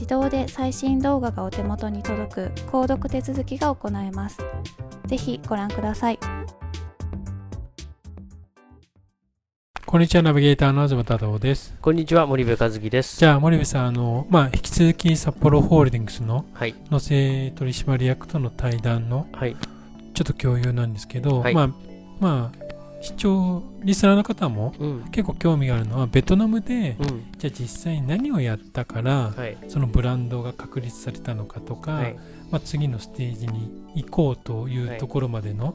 自動で最新動画がお手元に届く購読手続きが行えます。ぜひご覧ください。こんにちは、ナビゲーターの東忠夫です。こんにちは、森部和樹です。じゃあ、森部さん、あの、まあ、引き続き札幌ホールディングスの、はい、野瀬取締役との対談の、はい、ちょっと共有なんですけど、はい、まあ、まあ、視聴リスナーの方も結構興味があるのはベトナムで、うん、じゃあ実際に何をやったから、はい、そのブランドが確立されたのかとか、はい、まあ、次のステージに行こうというところまでの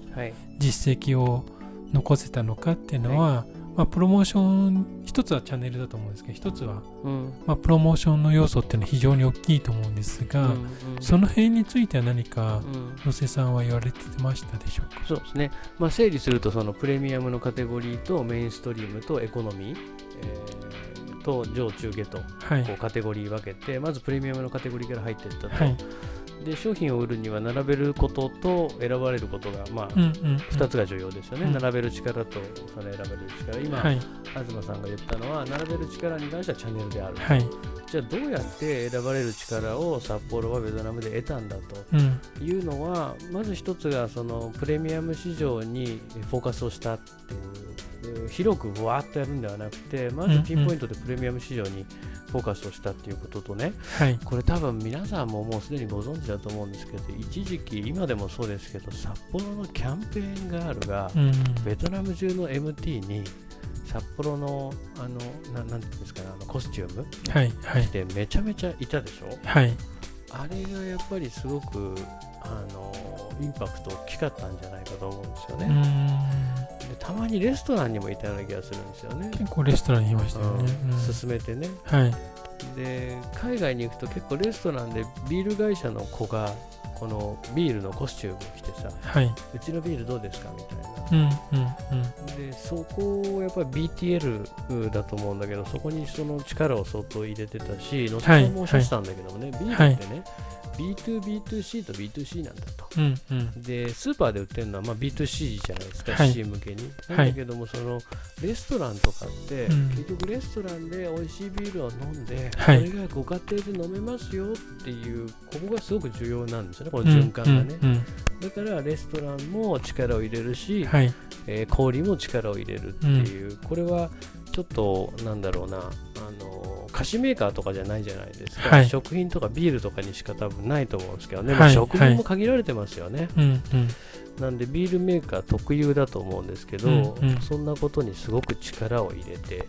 実績を残せたのかっていうのは、まあ、プロモーション一つはチャンネルだと思うんですけど一つは、うん、まあ、プロモーションの要素っていうのは非常に大きいと思うんですが、うんうん、その辺については何か野瀬さんは言われてましたでしょうか、そうですね、まあ、整理するとそのプレミアムのカテゴリーとメインストリームとエコノミー、えー、と上中下とこうカテゴリー分けて、はい、まずプレミアムのカテゴリーから入っていったと。はいで商品を売るには並べることと選ばれることが、まあうんうんうん、2つが重要ですよね、うん、並べる力とその選べる力。今、はい、東さんが言ったのは並べる力に関してはチャンネルである、はい、じゃあどうやって選ばれる力を札幌はベトナムで得たんだというのは、うん、まず1つがそのプレミアム市場にフォーカスをしたっていう広くわーっとやるんではなくてまずピンポイントでプレミアム市場に、フォーカスをしたっていうこととね、はい、これ多分皆さんももうすでにご存知だと思うんですけど一時期今でもそうですけど札幌のキャンペーンガールが、うん、ベトナム中の MT に札幌のあのななんていうんですかねあのコスチューム、してめちゃめちゃいたでしょ、はい、あれがやっぱりすごくあのインパクト大きかったんじゃないかと思うんですよね。でたまにレストランにもいたような気がするんですよね。結構レストランにいましたよね、うん、進めてね。はい。で海外に行くと結構レストランでビール会社の子がこのビールのコスチュームを着てさ、はい、うちのビールどうですか？みたいな、うんうんうん、でそこをやっぱり BTL だと思うんだけどそこにその力を相当入れてたし後ほどもおっしゃってたんだけどもね、はい、ビールってね、はい B2B2C と B2C なんだと、うんうん、でスーパーで売ってるのはまあ B2C じゃないですか、はい、C 向けに。なんだけども、そのレストランとかって、結局レストランで美味しいビールを飲んで、はい、それがご家庭で飲めますよっていうここがすごく重要なんですよねこの循環がね、だからレストランも力を入れるし、はい、えー、小売も力を入れるっていう、これはちょっとなんだろうな菓子メーカーとかじゃないじゃないですか、はい、食品とかビールとかにしか多分ないと思うんですけどね、はい、食品も限られてますよね、はい、なんでビールメーカー特有だと思うんですけど、うんうん、そんなことにすごく力を入れて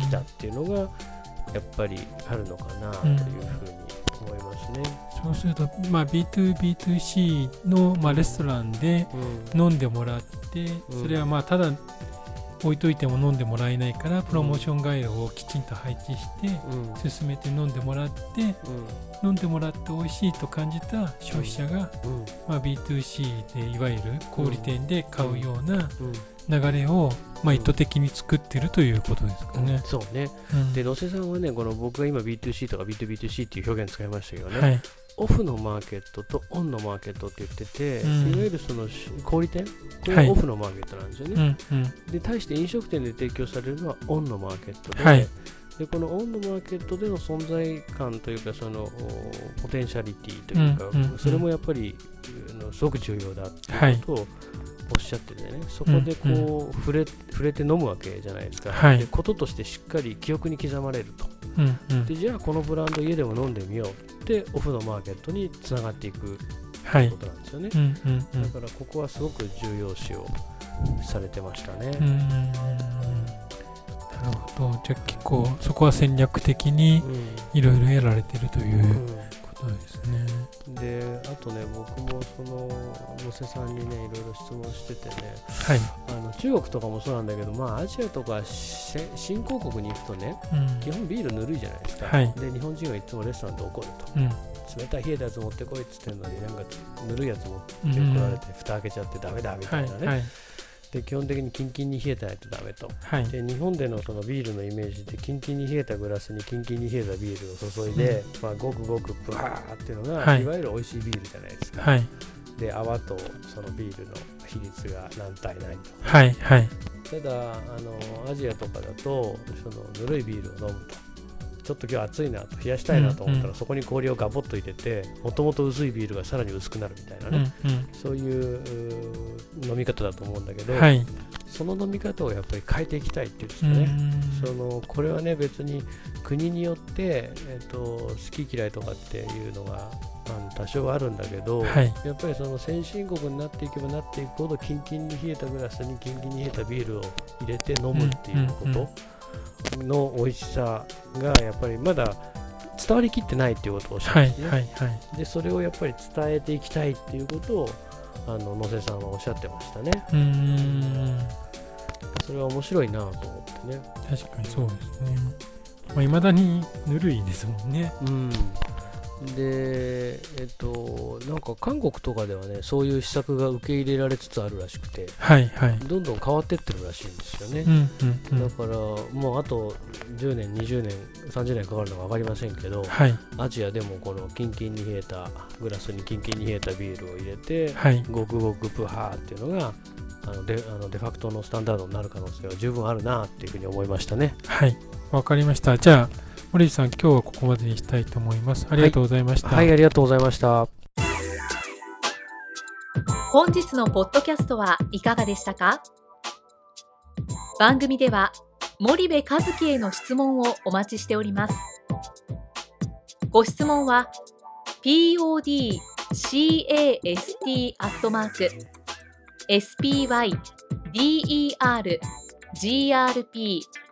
きたっていうのがやっぱりあるのかなというふうに思いますね。そうすると、まあ、B2B2C の、まあ、レストランで飲んでもらって、うん、それはまあただ置いといても飲んでもらえないからプロモーションガイドをきちんと配置して、進めて飲んでもらって、飲んでもらって美味しいと感じた消費者が、まあ、B2C でいわゆる小売店で買うような流れを、まあ、意図的に作ってるということですかね。そうね、で野瀬さんはねこの僕が今 B2C とか B2B2C っていう表現使いましたけどね、はいオフのマーケットとオンのマーケットって言ってて、うん、いわゆるその小売店？これはオフのマーケットなんですよね、はいで対して飲食店で提供されるのはオンのマーケットではい、でこのオンのマーケットでの存在感というかそのポテンシャリティというか、うんうん、それもやっぱりすごく重要だということを、おっしゃっててね、そこでこう、うんうん、触れ触れて飲むわけじゃないですか、はい、でこととしてしっかり記憶に刻まれると、うんうん、でじゃあこのブランド家でも飲んでみようってオフのマーケットにつながっていくってことなんですよね、はいうんうんうん、だからここはすごく重要視をされてましたね。うんなるほど。じゃあ結構そこは戦略的にいろいろやられてるということですね。であとね僕もその野瀬さんにねいろいろ質問しててね、はい、あの中国とかもそうなんだけど、まあ、アジアとか新興国に行くとね、うん、基本ビールぬるいじゃないですか、はい、で日本人はいつもレストランで怒ると、うん、冷たい冷えたやつ持ってこいっつってんのになんかぬるいやつ持ってこられて、蓋開けちゃってダメだみたいなね、はいはいで基本的にキンキンに冷えてないとダメと、はい、で日本でのそのビールのイメージでキンキンに冷えたグラスにキンキンに冷えたビールを注いで、うん、まあ、ごくごくブワーっていうのが、はい、いわゆる美味しいビールじゃないですか、はい、で泡とそのビールの比率が何対何と、はい。はい、ただあのアジアとかだとそのぬるいビールを飲むとちょっと今日暑いなと冷やしたいなと思ったら、そこに氷をガボッと入れてもともと薄いビールがさらに薄くなるみたいなね、うんうん、そういう飲み方だと思うんだけど、はい、その飲み方をやっぱり変えていきたいっていうんですかね、そのこれはね別に国によって、えーと、好き嫌いとかっていうのが多少あるんだけど、はい、やっぱりその先進国になっていけばなっていくほどキンキンに冷えたグラスにキンキンに冷えたビールを入れて飲むっていうこと、うんうんうんの美味しさがやっぱりまだ伝わりきってないっていうことをおっしゃってね、はいはいはい、でそれをやっぱり伝えていきたいっていうことをあの野瀬さんはおっしゃってましたね。うん。それは面白いなと思ってね。確かにそうですね。まあ、未だにぬるいですもんね。うんで、えっと、なんか韓国とかではね、そういう施策が受け入れられつつあるらしくて、はいはい、どんどん変わってってるらしいんですよね。うんうんうん、だから、もうあと10年、20年、30年かかるのか分かりませんけど、はい、アジアでもこのキンキンに冷えたグラスにキンキンに冷えたビールを入れて、はい、ごくごくプハーっていうのが、あのデあのデファクトのスタンダードになる可能性は十分あるなっていうふうに思いましたね。はい、わかりました。じゃあ森内さん、今日はここまでにしたいと思います。ありがとうございました。はい、はい、ありがとうございました。本日のポッドキャストはいかがでしたか？番組では森部和樹への質問をお待ちしております。ご質問は podcast